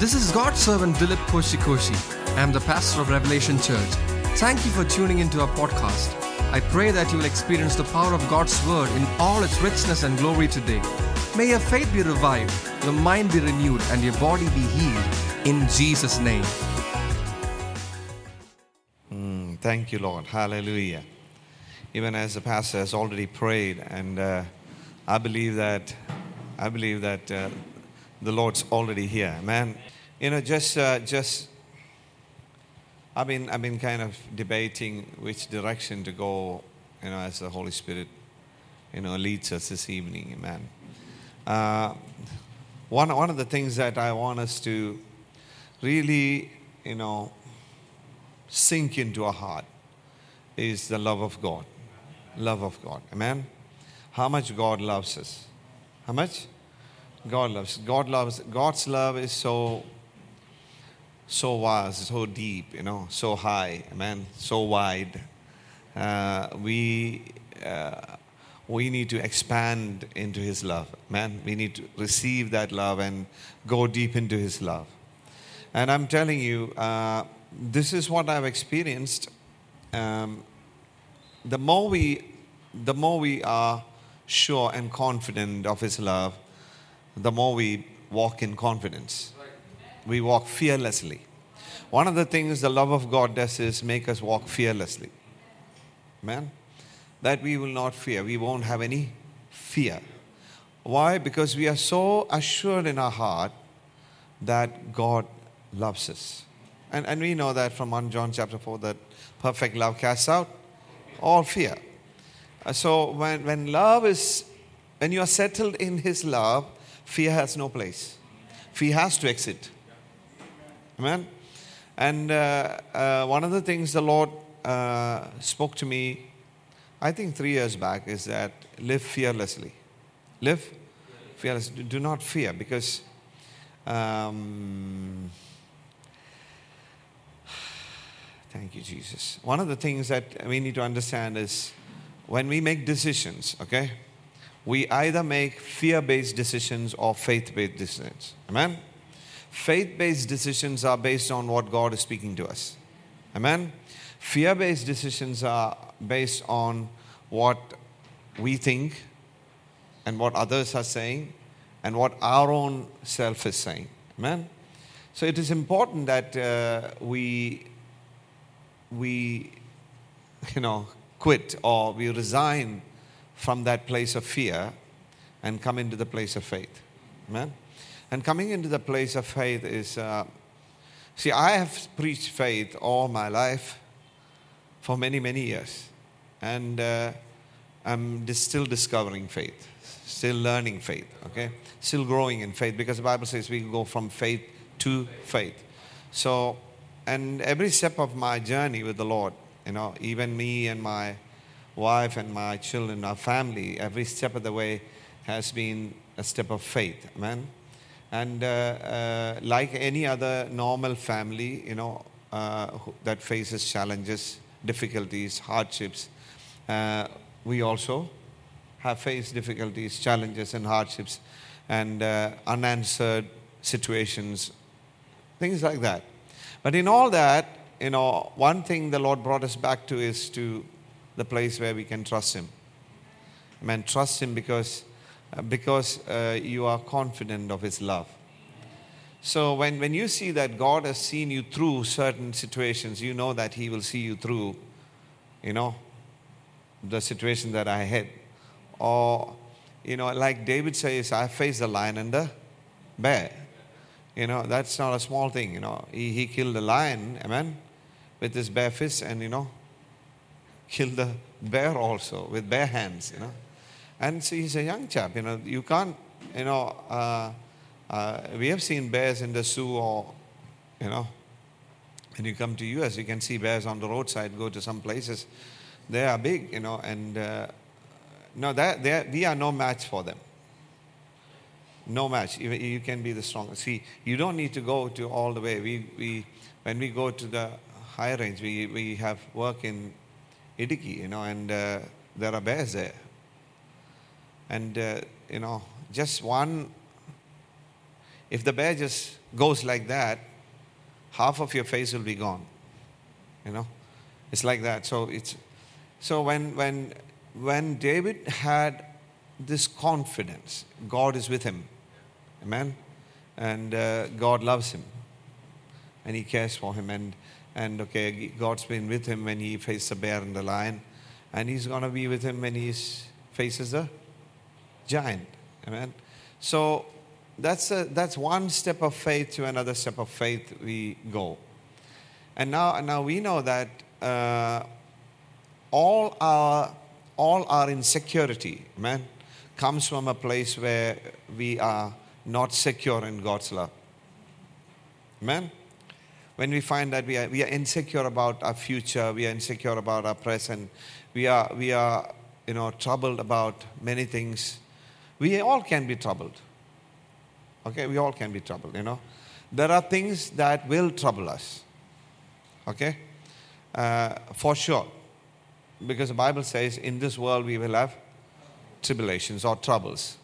This is God's servant Dilip Koshikoshi. I am the pastor of Revelation Church. Thank you for tuning into our podcast. I pray that you will experience the power of God's word in all its richness and glory today. May your faith be revived, your mind be renewed, and your body be healed in Jesus' name. Mm, thank you, Lord. Hallelujah. Even as the pastor has already prayed, and uh, I believe that I believe that uh, the Lord's already here. Man, you know, just uh, just I've been I've been kind of debating which direction to go. You know, as the Holy Spirit, you know, leads us this evening. Amen. Uh, one one of the things that I want us to really, you know, sink into our heart is the love of God. Love of God. Amen. How much God loves us. How much? God loves. God loves. God's love is so so vast, so deep, you know, so high, amen, so wide. Uh, we uh, we need to expand into His love, man. We need to receive that love and go deep into His love. And I'm telling you, uh, this is what I've experienced. Um, the more we, the more we are sure and confident of His love, the more we walk in confidence. We walk fearlessly. One of the things the love of God does is make us walk fearlessly. Man, that we will not fear. We won't have any fear. Why? Because we are so assured in our heart that God loves us. And, and we know that from 1 John chapter 4 that perfect love casts out all fear. Uh, So when, when love is, when you are settled in His love, fear has no place. Fear has to exit. Amen. And uh, uh, one of the things the Lord uh, spoke to me, I think three years back, is that live fearlessly. Live fearlessly. Do not fear because. Um, thank you, Jesus. One of the things that we need to understand is when we make decisions, okay, we either make fear based decisions or faith based decisions. Amen? Faith based decisions are based on what God is speaking to us. Amen? Fear based decisions are based on what we think and what others are saying and what our own self is saying. Amen? So it is important that uh, we, we, you know, quit or we resign from that place of fear and come into the place of faith. Amen? And coming into the place of faith is, uh, see, I have preached faith all my life for many, many years. And uh, I'm still discovering faith, still learning faith, okay? Still growing in faith because the Bible says we go from faith to faith. So, and every step of my journey with the Lord, you know, even me and my wife and my children, our family, every step of the way has been a step of faith. Amen. And uh, uh, like any other normal family, you know, uh, that faces challenges, difficulties, hardships, uh, we also have faced difficulties, challenges, and hardships, and uh, unanswered situations, things like that. But in all that, you know, one thing the Lord brought us back to is to the place where we can trust Him. Amen. Trust Him because, uh, because uh, you are confident of His love. So when, when you see that God has seen you through certain situations, you know that He will see you through, you know, the situation that I had. Or, you know, like David says, I faced the lion and the bear. You know, that's not a small thing, you know. He, he killed the lion, amen, with his bare fists and, you know, killed the bear also with bare hands, you know. And so he's a young chap, you know. You can't, you know, uh, uh, we have seen bears in the zoo or, you know, when you come to US, you can see bears on the roadside, go to some places. They are big, you know, and uh, no, that, we are no match for them. No match. You, you can be the strongest. See, you don't need to go to all the way. We, we, when we go to the high range, we, we have work in Idukki, you know, and uh, there are bears there. And, uh, you know, just one If the bear just goes like that, half of your face will be gone. You know, it's like that. So it's so when when when David had this confidence, God is with him, amen, and uh, God loves him, and He cares for him, and and okay, God's been with him when he faced the bear and the lion, and He's gonna be with him when he faces the giant, amen. So that's a, that's one step of faith to another step of faith we go. And now, now we know that uh, all our all our insecurity, man, comes from a place where we are not secure in God's love. Amen. When we find that we are, we are insecure about our future, we are insecure about our present, we are, we are you know, troubled about many things. We all can be troubled. Okay, we all can be troubled, you know. There are things that will trouble us. Okay? Uh, for sure. Because the Bible says, in this world we will have tribulations or troubles.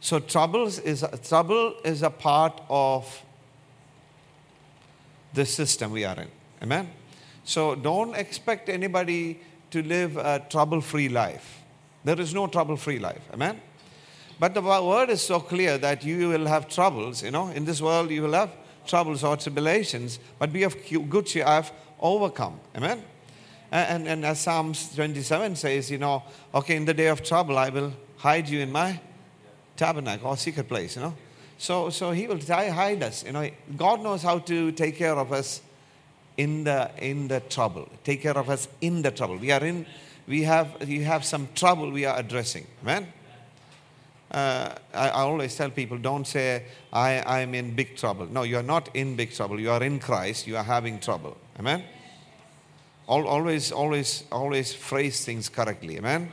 So troubles is trouble is a part of the system we are in. Amen. So don't expect anybody to live a trouble-free life. There is no trouble-free life. Amen. But the word is so clear that you will have troubles, you know, in this world you will have troubles or tribulations, but be of good cheer, I have overcome. Amen? And, and as Psalms 27 says, you know, okay, in the day of trouble, I will hide you in my tabernacle or secret place, you know. So, so he will hide us, you know. God knows how to take care of us in the, in the trouble, take care of us in the trouble. We are in, we have, we have some trouble we are addressing. Amen? uh, I, I, always tell people don't say, I, I'm in big trouble. No, you are not in big trouble. You are in Christ. You are having trouble. Amen? always, always, always phrase things correctly. Amen?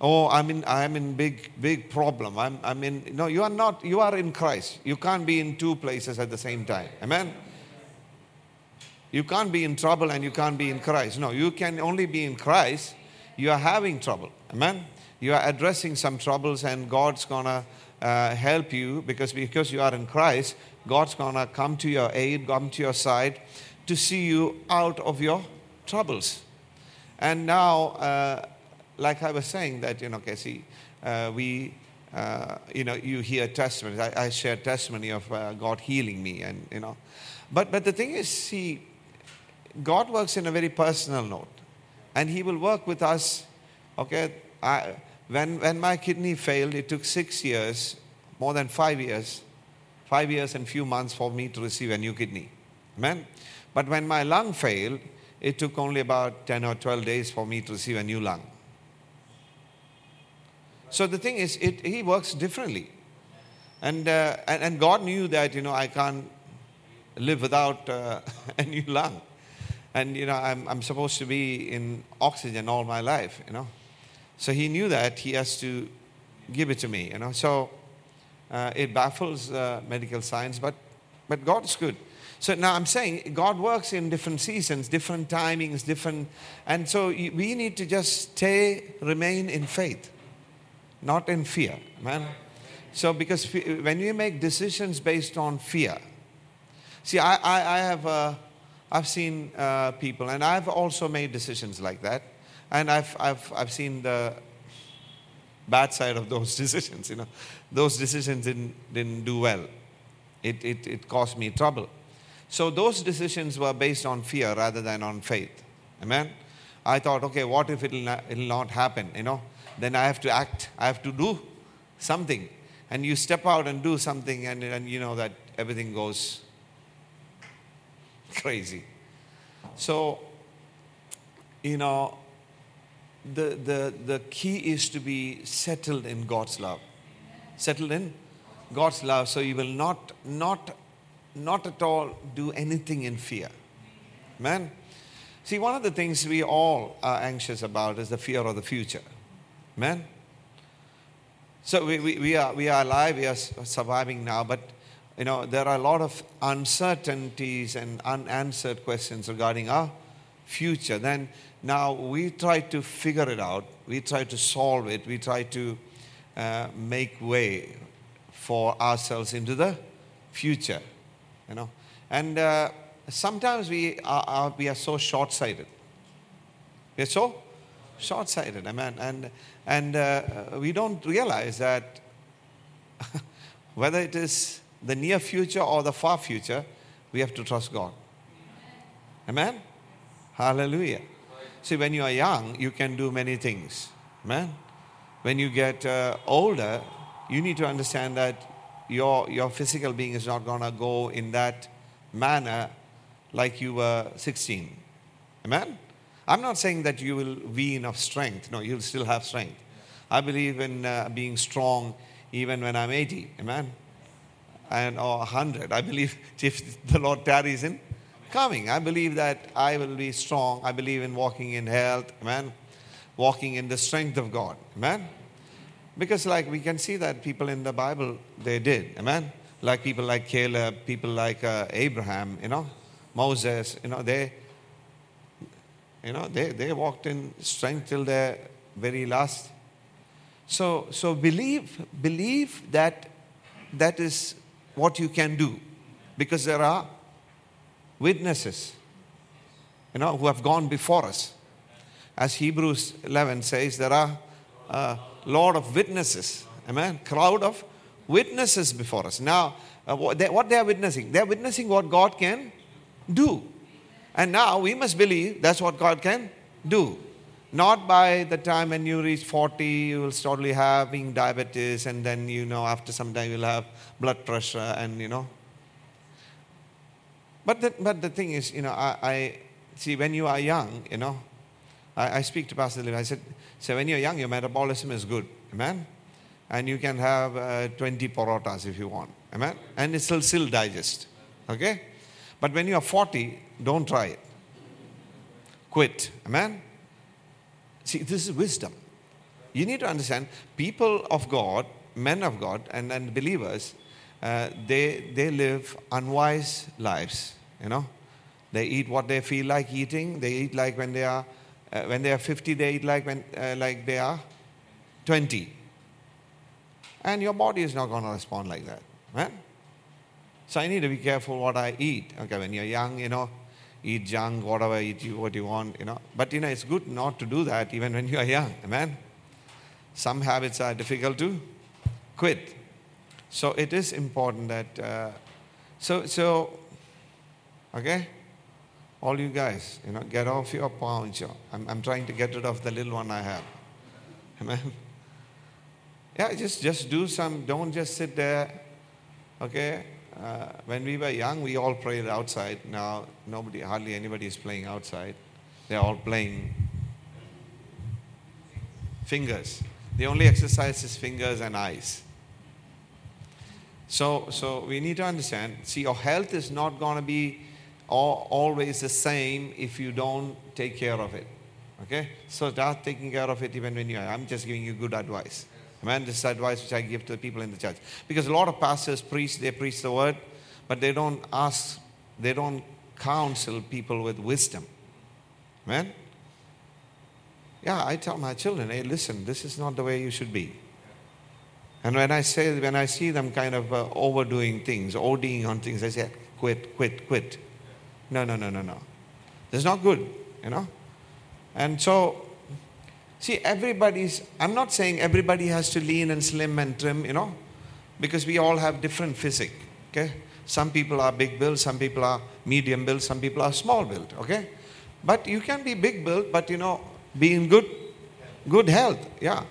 Oh, I'm in, I'm in big, big problem. I'm, I'm in, no, you are not, you are in Christ. You can't be in two places at the same time. Amen? You can't be in trouble and you can't be in Christ. No, you can only be in Christ. You are having trouble. Amen? you are addressing some troubles and God's to uh, help you because, because you are in Christ, God's to come to your aid, come to your side to see you out of your troubles. And now, uh, like I was saying, that, you know, Casey, uh, we, uh, you know, you hear testimonies. I, I share testimony of uh, God healing me, and, you know. But, but the thing is, see, God works in a very personal note, and He will work with us, okay? I, when, when my kidney failed, it took six years, more than five years, five years and few months for me to receive a new kidney. Amen? But when my lung failed, it took only about 10 or 12 days for me to receive a new lung. So the thing is, it, he works differently. And, uh, and, and, God knew that, you know, I can't live without uh, a new lung. And, you know, I'm, I'm supposed to be in oxygen all my life, you know. So he knew that he has to give it to me, you know. So uh, it baffles uh, medical science, but, but God is good. So now I'm saying God works in different seasons, different timings, different, and so we need to just stay, remain in faith, not in fear, man. So because when you make decisions based on fear, see, I, I, I have, uh, I've seen uh, people, and I've also made decisions like that and I've, I've, I've seen the bad side of those decisions. You know, those decisions didn't, didn't do well. It, it, it caused me trouble. So those decisions were based on fear rather than on faith. Amen. I thought, okay, what if it'll not, it'll not happen? You know, then I have to act. I have to do something. And you step out and do something, and, and you know that everything goes crazy. So, you know, the, the, the key is to be settled in God's love. Settled in God's love, so you will not, not, not at all do anything in fear. Man, see, one of the things we all are anxious about is the fear of the future. Man, so we, we, we, are, we are alive, we are surviving now, but you know, there are a lot of uncertainties and unanswered questions regarding our future. Then now we try to figure it out, we try to solve it, we try to uh, make way for ourselves into the future, you know. And uh, sometimes we are, are, we are so short sighted. We're so short sighted, amen. And, and uh, we don't realize that whether it is the near future or the far future, we have to trust God. Amen? Hallelujah. See, when you are young, you can do many things. Amen? When you get uh, older, you need to understand that your, your physical being is not going to go in that manner like you were 16. Amen? I'm not saying that you will wean of strength. No, you'll still have strength. I believe in uh, being strong even when I'm 80. Amen? And or 100. I believe if the Lord tarries in coming, I believe that I will be strong. I believe in walking in health. Amen? Walking in the strength of God. Amen? Because, like, we can see that people in the Bible, they did. Amen? Like people like Caleb, people like uh, Abraham, you know, Moses, you know, they, you know, they, they walked in strength till their very last. So, so believe, believe that that is what you can do. Because there are witnesses, you know, who have gone before us. As Hebrews 11 says, there are a lot of witnesses. Amen. Crowd of witnesses before us. Now, uh, what, they, what they are witnessing? They are witnessing what God can do. And now we must believe that's what God can do. Not by the time when you reach 40, you will start having diabetes, and then, you know, after some time you'll have blood pressure, and, you know. But the, but the thing is, you know, I, I see when you are young, you know, I, I speak to Pastor Lee, I said, so when you're young, your metabolism is good. Amen? And you can have uh, 20 parotas if you want. Amen? And it still, still digest. Okay? But when you are 40, don't try it. Quit. Amen? See, this is wisdom. You need to understand people of God, men of God, and, and believers, uh, they, they live unwise lives. You know? They eat what they feel like eating. They eat like when they are uh, when they are 50, they eat like, when, uh, like they are 20. And your body is not going to respond like that. Right? So I need to be careful what I eat. Okay, when you're young, you know, eat junk, whatever, eat you, what you want, you know. But, you know, it's good not to do that even when you are young. Amen? Some habits are difficult to quit. So it is important that, uh, so, so, okay? all you guys, you know, get off your poncho. I'm, I'm trying to get rid of the little one I have. Amen. Yeah, just, just do some, don't just sit there. Okay? Uh, when we were young, we all played outside. Now, nobody, hardly anybody is playing outside. They're all playing fingers. The only exercise is fingers and eyes. So, so we need to understand see, your health is not going to be always the same if you don't take care of it. Okay? So start taking care of it even when you are. I'm just giving you good advice. Amen. This is advice which I give to the people in the church. Because a lot of pastors preach, they preach the word, but they don't ask, they don't counsel people with wisdom. Amen. Yeah, I tell my children, hey, listen, this is not the way you should be. And when I say, when I see them kind of uh, overdoing things, ODing on things, I say, quit, quit, quit. No, no, no, no, no. That's not good, you know. And so, see, everybody's, I'm not saying everybody has to lean and slim and trim, you know, because we all have different physique, okay? Some people are big built, some people are medium built, some people are small built, okay? But you can be big built, but you know, be in good, good health, yeah.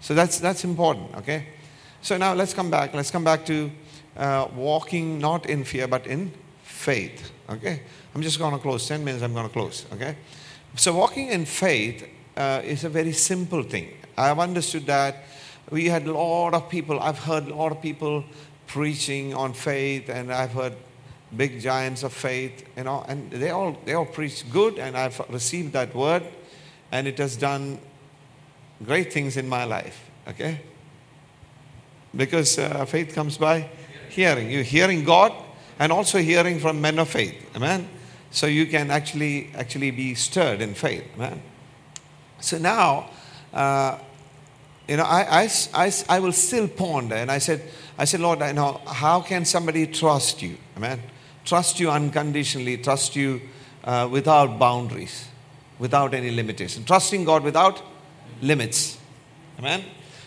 So that's, that's important, okay? So now let's come back. Let's come back to uh, walking not in fear, but in faith. Okay? I'm just going to close. 10 minutes, I'm going to close. Okay? So, walking in faith uh, is a very simple thing. I've understood that we had a lot of people, I've heard a lot of people preaching on faith, and I've heard big giants of faith, you know, and they all, they all preach good, and I've received that word, and it has done great things in my life. Okay? Because uh, faith comes by hearing. You're hearing God, and also hearing from men of faith. Amen. So you can actually actually be stirred in faith. Amen. So now, uh, you know, I, I, I, I will still ponder, and I said, I said, Lord, I know, how can somebody trust you? Amen. Trust you unconditionally, trust you uh, without boundaries, without any limitation. Trusting God without limits. Amen.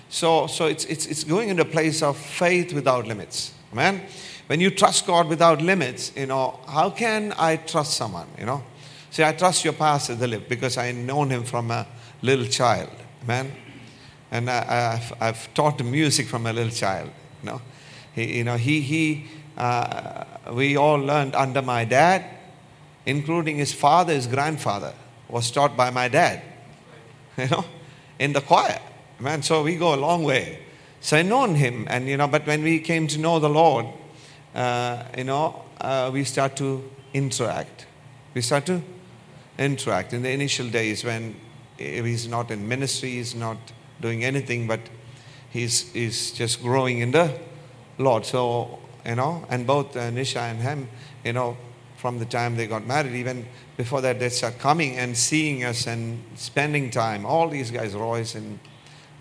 So, so it's, it's, it's going into a place of faith without limits. Amen. When you trust God without limits, you know, how can I trust someone? You know, see, I trust your pastor, Dilip, because I known him from a little child. man. And I, have I've taught music from a little child. You know, he, you know, he, he uh, we all learned under my dad, including his father, his grandfather, was taught by my dad. You know, in the choir. Man, so we go a long way. So I known him, and you know, but when we came to know the Lord, uh, you know, uh, we start to interact. We start to interact. In the initial days, when he's not in ministry, he's not doing anything, but he's, he's just growing in the Lord. So, you know, and both uh, Nisha and him, you know, from the time they got married, even before that, they start coming and seeing us and spending time. All these guys, Royce and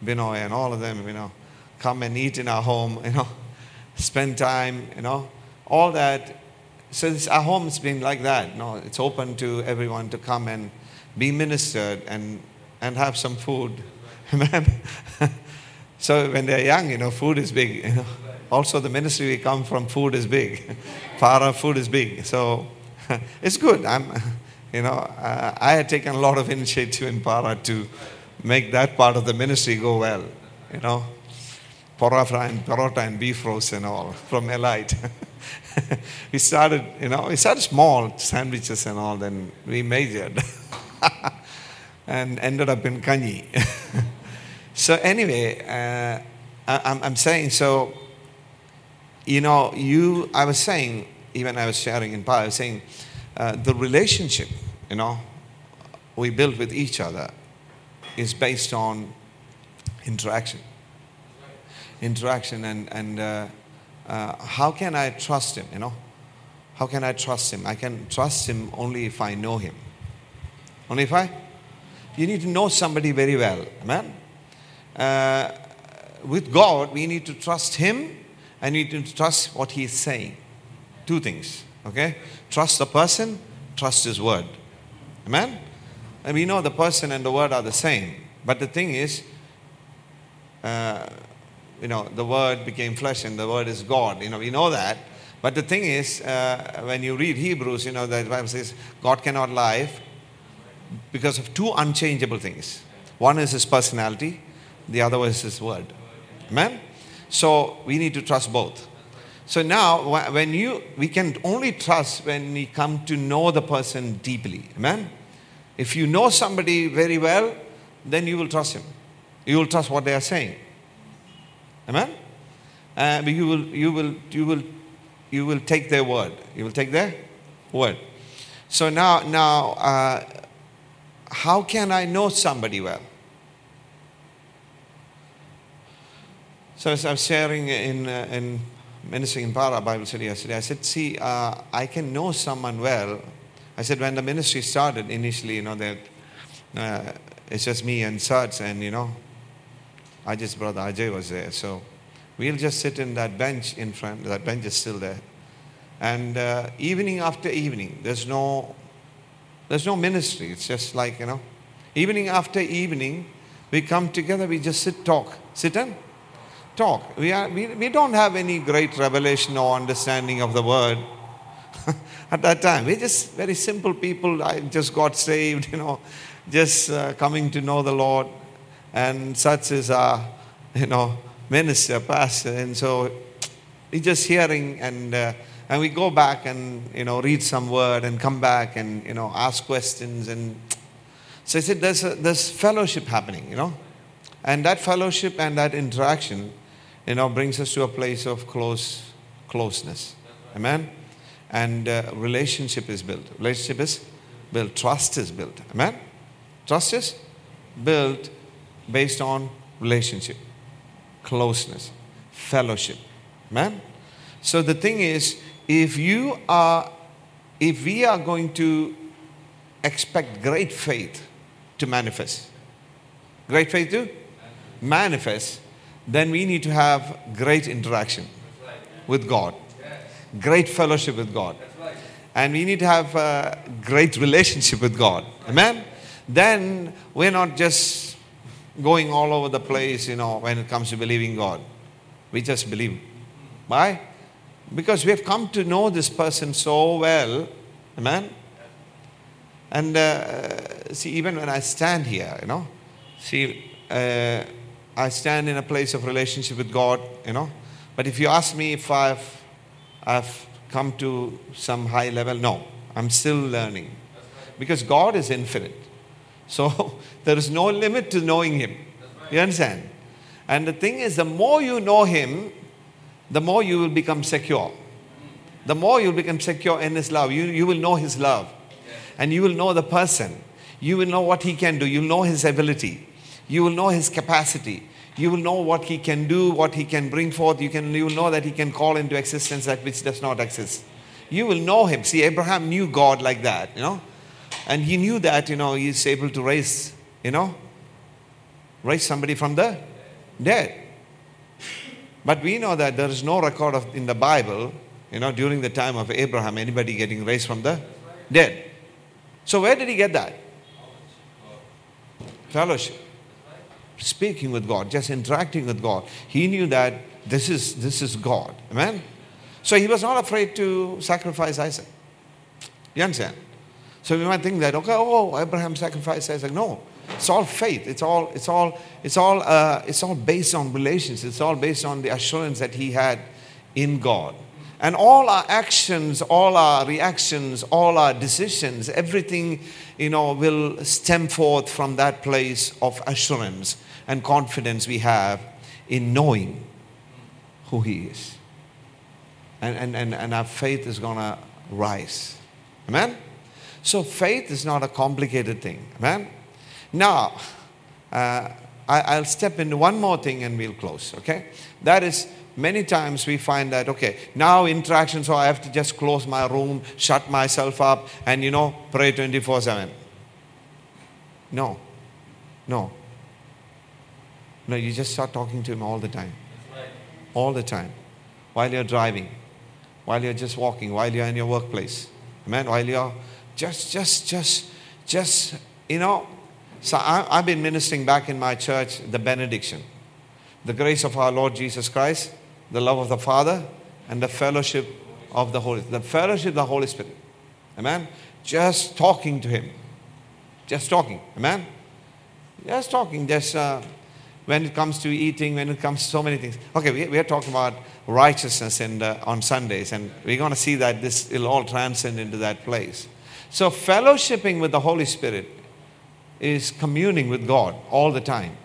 Binoy and all of them, you know, come and eat in our home, you know, spend time, you know, all that. This, our home's been like that. You know, it's open to everyone to come and be ministered and, and have some food. Amen. so when they're young, you know, food is big. You know. Also, the ministry we come from, food is big. Para food is big. So it's good. I'm, you know, uh, I had taken a lot of initiative in Para to make that part of the ministry go well. You know, parafra and parota and beef roast and all from Elite. we started, you know, we started small sandwiches and all, then we majored and ended up in kanji. so anyway, uh, I, I'm saying so. You know, you. I was saying, even I was sharing in part. I was saying, uh, the relationship, you know, we build with each other is based on interaction. Interaction and, and uh, uh, how can I trust him, you know? How can I trust him? I can trust him only if I know him. Only I? You need to know somebody very well, amen? Uh, with God, we need to trust him and we need to trust what he is saying. Two things, okay? Trust the person, trust his word. Amen? And we know the person and the word are the same. But the thing is, uh, you know, the word became flesh and the word is God. You know, we know that. But the thing is, uh, when you read Hebrews, you know, the Bible says God cannot lie because of two unchangeable things. One is his personality, the other is his word. Amen? So we need to trust both. So now, when you, we can only trust when we come to know the person deeply. Amen? If you know somebody very well, then you will trust him. You will trust what they are saying. Amen? Uh, you, will, you, will, you, will, you will take their word. You will take their word. So now, now uh, how can I know somebody well? So as I was sharing in, uh, in ministering in Para Bible study yesterday, I said, see, uh, I can know someone well I said, when the ministry started initially, you know, that uh, it's just me and Sats, and you know, I just brother Ajay was there. So we'll just sit in that bench in front. That bench is still there, and uh, evening after evening, there's no, there's no ministry. It's just like you know, evening after evening, we come together. We just sit, talk, sit and talk. We are, we, we don't have any great revelation or understanding of the word at that time. We're just very simple people. I just got saved, you know, just uh, coming to know the Lord. And such is our, you know, minister, pastor. And so we're just hearing and, uh, and we go back and, you know, read some word and come back and, you know, ask questions. And so I said, there's, a, there's fellowship happening, you know. And that fellowship and that interaction, you know, brings us to a place of close closeness. Amen and uh, relationship is built. Relationship is built. Trust is built. Amen? Trust is built based on relationship, closeness, fellowship. Amen? So the thing is, if you are, if we are going to expect great faith to manifest, great faith to manifest, then we need to have great interaction with God. Great fellowship with God. And we need to have a great relationship with God. Amen? Then we're not just going all over the place, you know, when it comes to believing God. We just believe. Why? Because we have come to know this person so well. Amen? And uh, see, even when I stand here, you know, see, uh, I stand in a place of relationship with God, you know. But if you ask me if I've, I've come to some high level, no, I'm still learning. Because God is infinite. So there is no limit to knowing Him. You understand? And the thing is, the more you know Him, the more you will become secure. The more you will become secure in His love, you, you will know His love. And you will know the person. You will know what He can do. You'll know His ability. You will know His capacity. You will know what He can do, what He can bring forth. You, can, you will know that He can call into existence that which does not exist. You will know Him. See, Abraham knew God like that, you know. And he knew that, you know, he's able to raise, you know, raise somebody from the dead. But we know that there is no record of in the Bible, you know, during the time of Abraham, anybody getting raised from the dead. So where did he get that? Fellowship. Speaking with God, just interacting with God. He knew that this is this is God. Amen. So he was not afraid to sacrifice Isaac. You understand? So we might think that, okay, oh, Abraham sacrificed Isaac. No, it's all faith. It's all, it's all, it's all, uh, it's all based on relations. It's all based on the assurance that he had in God. And all our actions, all our reactions, all our decisions, everything, you know, will stem forth from that place of assurance and confidence we have in knowing who He is. And, and, and, and our faith is going to rise. Amen? So faith is not a complicated thing. Amen? Now, uh, I, will step into one more thing and we'll close, okay? That is, many times we find that, okay, now interaction, so I have to just close my room, shut myself up, and, you know, pray 24 7. No. No. No, you just start talking to Him all the time. All the time. While you're driving, while you're just walking, while you're in your workplace. Amen? While you're just, just, just, just, you know. So I, I've been ministering back in my church the benediction. The grace of our Lord Jesus Christ, the love of the Father, and the fellowship of the Holy The fellowship of the Holy Spirit. Amen? Just talking to Him. Just talking. Amen? Just talking. Just uh, when it comes to eating, when it comes to so many things. Okay, we, we are talking about righteousness and, on Sundays, and we're going to see that this will all transcend into that place. So, fellowshipping with the Holy Spirit is communing with God all the time.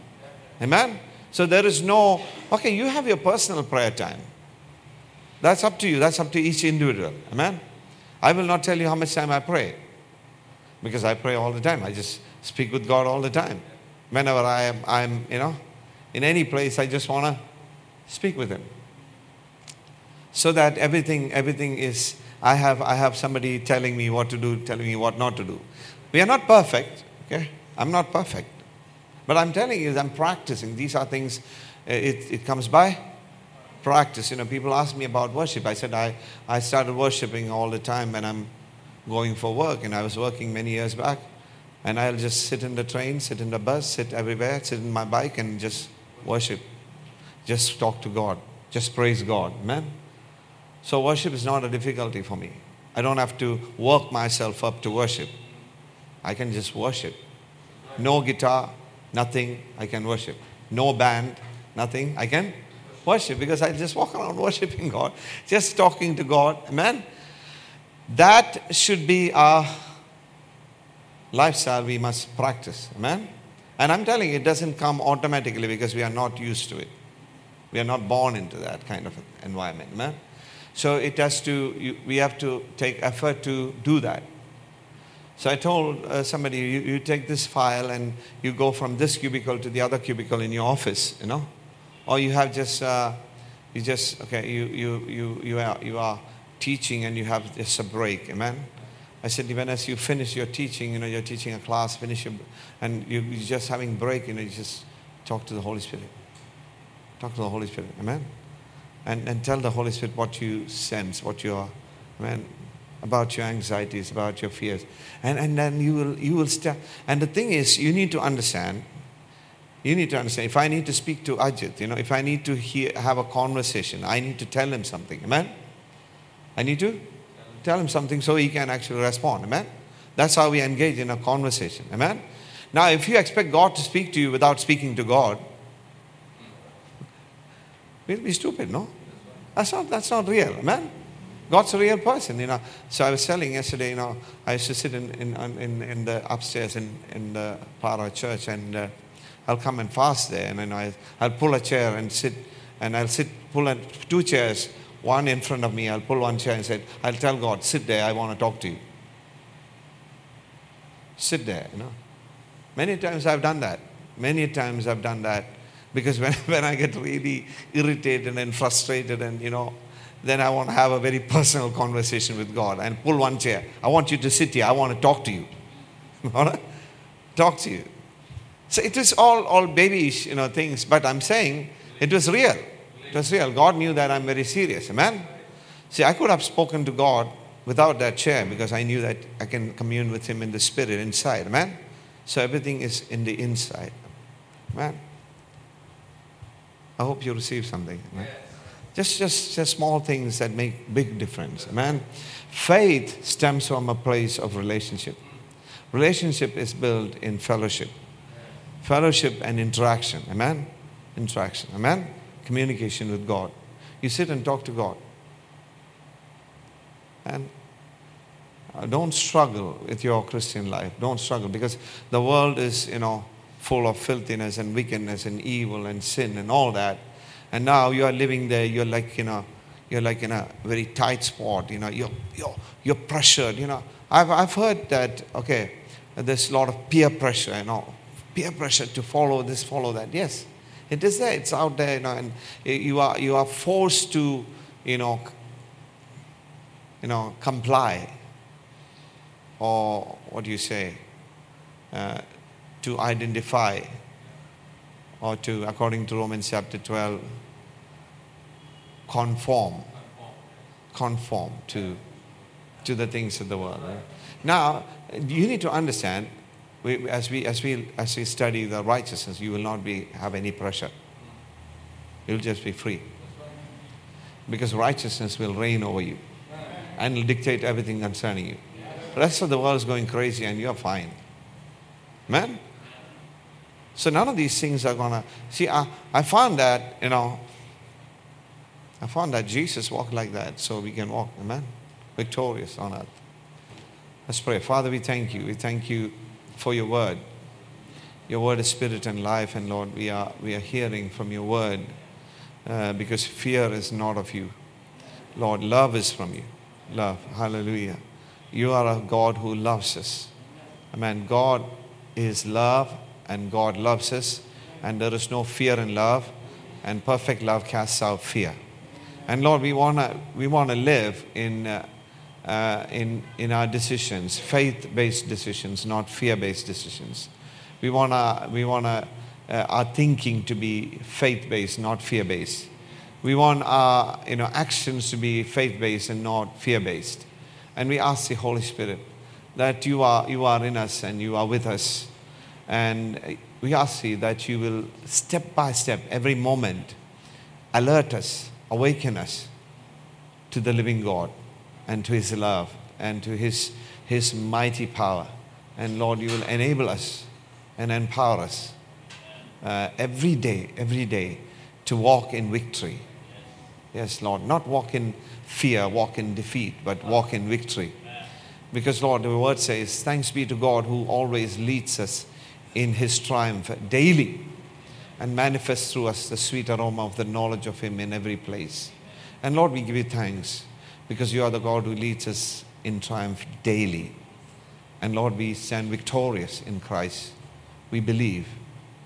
Amen? So, there is no, okay, you have your personal prayer time. That's up to you. That's up to each individual. Amen? I will not tell you how much time I pray because I pray all the time. I just speak with God all the time. Whenever I am, I'm, you know, in any place, I just want to speak with Him. So that everything, everything is, I have, I have somebody telling me what to do, telling me what not to do. We are not perfect, okay? I'm not perfect. But I'm telling you, I'm practicing. These are things, uh, it, it comes by practice. You know, people ask me about worship. I said, I, I started worshiping all the time when I'm going for work, and I was working many years back. And I'll just sit in the train, sit in the bus, sit everywhere, sit in my bike, and just worship. Just talk to God. Just praise God. Amen. So worship is not a difficulty for me. I don't have to work myself up to worship. I can just worship. No guitar, nothing, I can worship. No band, nothing, I can worship because I just walk around worshiping God, just talking to God. Amen. That should be our lifestyle we must practice. Amen. And I'm telling you, it doesn't come automatically because we are not used to it. We are not born into that kind of environment. Amen. So it has to, we have to take effort to do that. So I told uh, somebody, you, you take this file and you go from this cubicle to the other cubicle in your office, you know? Or you have just, uh, you just, okay, you, you, you, you, are, you are teaching and you have just a break, amen? I said, even as you finish your teaching, you know, you're teaching a class, finish your, and you, you're just having break, you know, you just talk to the Holy Spirit. Talk to the Holy Spirit, amen? and, and tell the Holy Spirit what you sense, what you are, man, about your anxieties, about your fears. And, and then you will, you will start. And the thing is, you need to understand, you need to understand, if I need to speak to Ajit, you know, if I need to hear, have a conversation, I need to tell him something. Amen? I need to tell him something so he can actually respond. Amen? That's how we engage in a conversation. Amen? Now, if you expect God to speak to you without speaking to God, we'll be stupid, no? That's not, that's not real, amen? God's a real person, you know. So I was telling yesterday, you know, I used to sit in, in, in, in the upstairs in, in the Para church and uh, I'll come and fast there and then I, I'll pull a chair and sit and I'll sit, pull a, two chairs, one in front of me, I'll pull one chair and say, I'll tell God, sit there, I want to talk to you. Sit there, you know. Many times I've done that. Many times I've done that because when, when I get really irritated and frustrated and, you know, then I want to have a very personal conversation with God and pull one chair. I want you to sit here. I want to talk to you. Talk to you. So it was all, all babyish, you know, things, but I'm saying it was real. It was real. God knew that I'm very serious. Amen? See, I could have spoken to God without that chair because I knew that I can commune with Him in the spirit inside. Amen? So everything is in the inside. Amen? I hope you receive something. Amen? Just, just, just small things that make big difference. Amen? Faith stems from a place of relationship. Relationship is built in fellowship. Fellowship and interaction. Amen? Interaction. Amen? Communication with God. You sit and talk to God. And uh, don't struggle with your Christian life. Don't struggle because the world is, you know, full of filthiness and wickedness and evil and sin and all that. And now you are living there, you're like, you know, you're like in a very tight spot, you know, you're, you're, you're pressured, you know. I've, I've heard that, okay, there's a lot of peer pressure, you know, peer pressure to follow this, follow that. Yes, it is there, it's out there, you know, and you are, you are forced to, you know, you know, comply. Or what do you say? Uh, to identify or to, according to Romans chapter 12, conform. Conform to, to the things of the world. Now, you need to understand, we, as, we, as, we, as we study the righteousness, you will not be, have any pressure. You'll just be free. Because righteousness will reign over you and will dictate everything concerning you. The rest of the world is going crazy and you're fine. Man? So none of these things are going to. See, I, I found that, you know, I found that Jesus walked like that so we can walk, amen? Victorious on earth. Let's pray. Father, we thank you. We thank you for your word. Your word is spirit and life, and Lord, we are, we are hearing from your word uh, because fear is not of you. Lord, love is from you. Love. Hallelujah. You are a God who loves us. Amen. God is love and God loves us, and there is no fear in love, and perfect love casts out fear. And Lord, we want to we wanna live in, uh, uh, in, in our decisions, faith based decisions, not fear based decisions. We want to we wanna, uh, our thinking to be faith based, not fear based. We want our you know, actions to be faith based and not fear based. And we ask the Holy Spirit that you are, you are in us and you are with us and we ask you that you will step by step, every moment, alert us, awaken us to the living God and to His love and to His, His mighty power. And Lord, you will enable us and empower us uh, every day, every day to walk in victory. Yes, Lord, not walk in fear, walk in defeat, but walk in victory. Because, Lord, the word says, Thanks be to God who always leads us in his triumph daily and manifest through us the sweet aroma of the knowledge of him in every place. And Lord, we give you thanks because you are the God who leads us in triumph daily. And Lord, we stand victorious in Christ. We believe.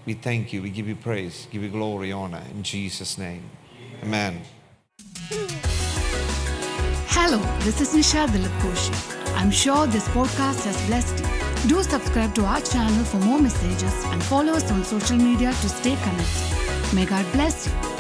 We thank you. We give you praise, give you glory, honor in Jesus' name. Amen. Hello, this is Nisha Dilip I'm sure this podcast has blessed you. Do subscribe to our channel for more messages and follow us on social media to stay connected. May God bless you.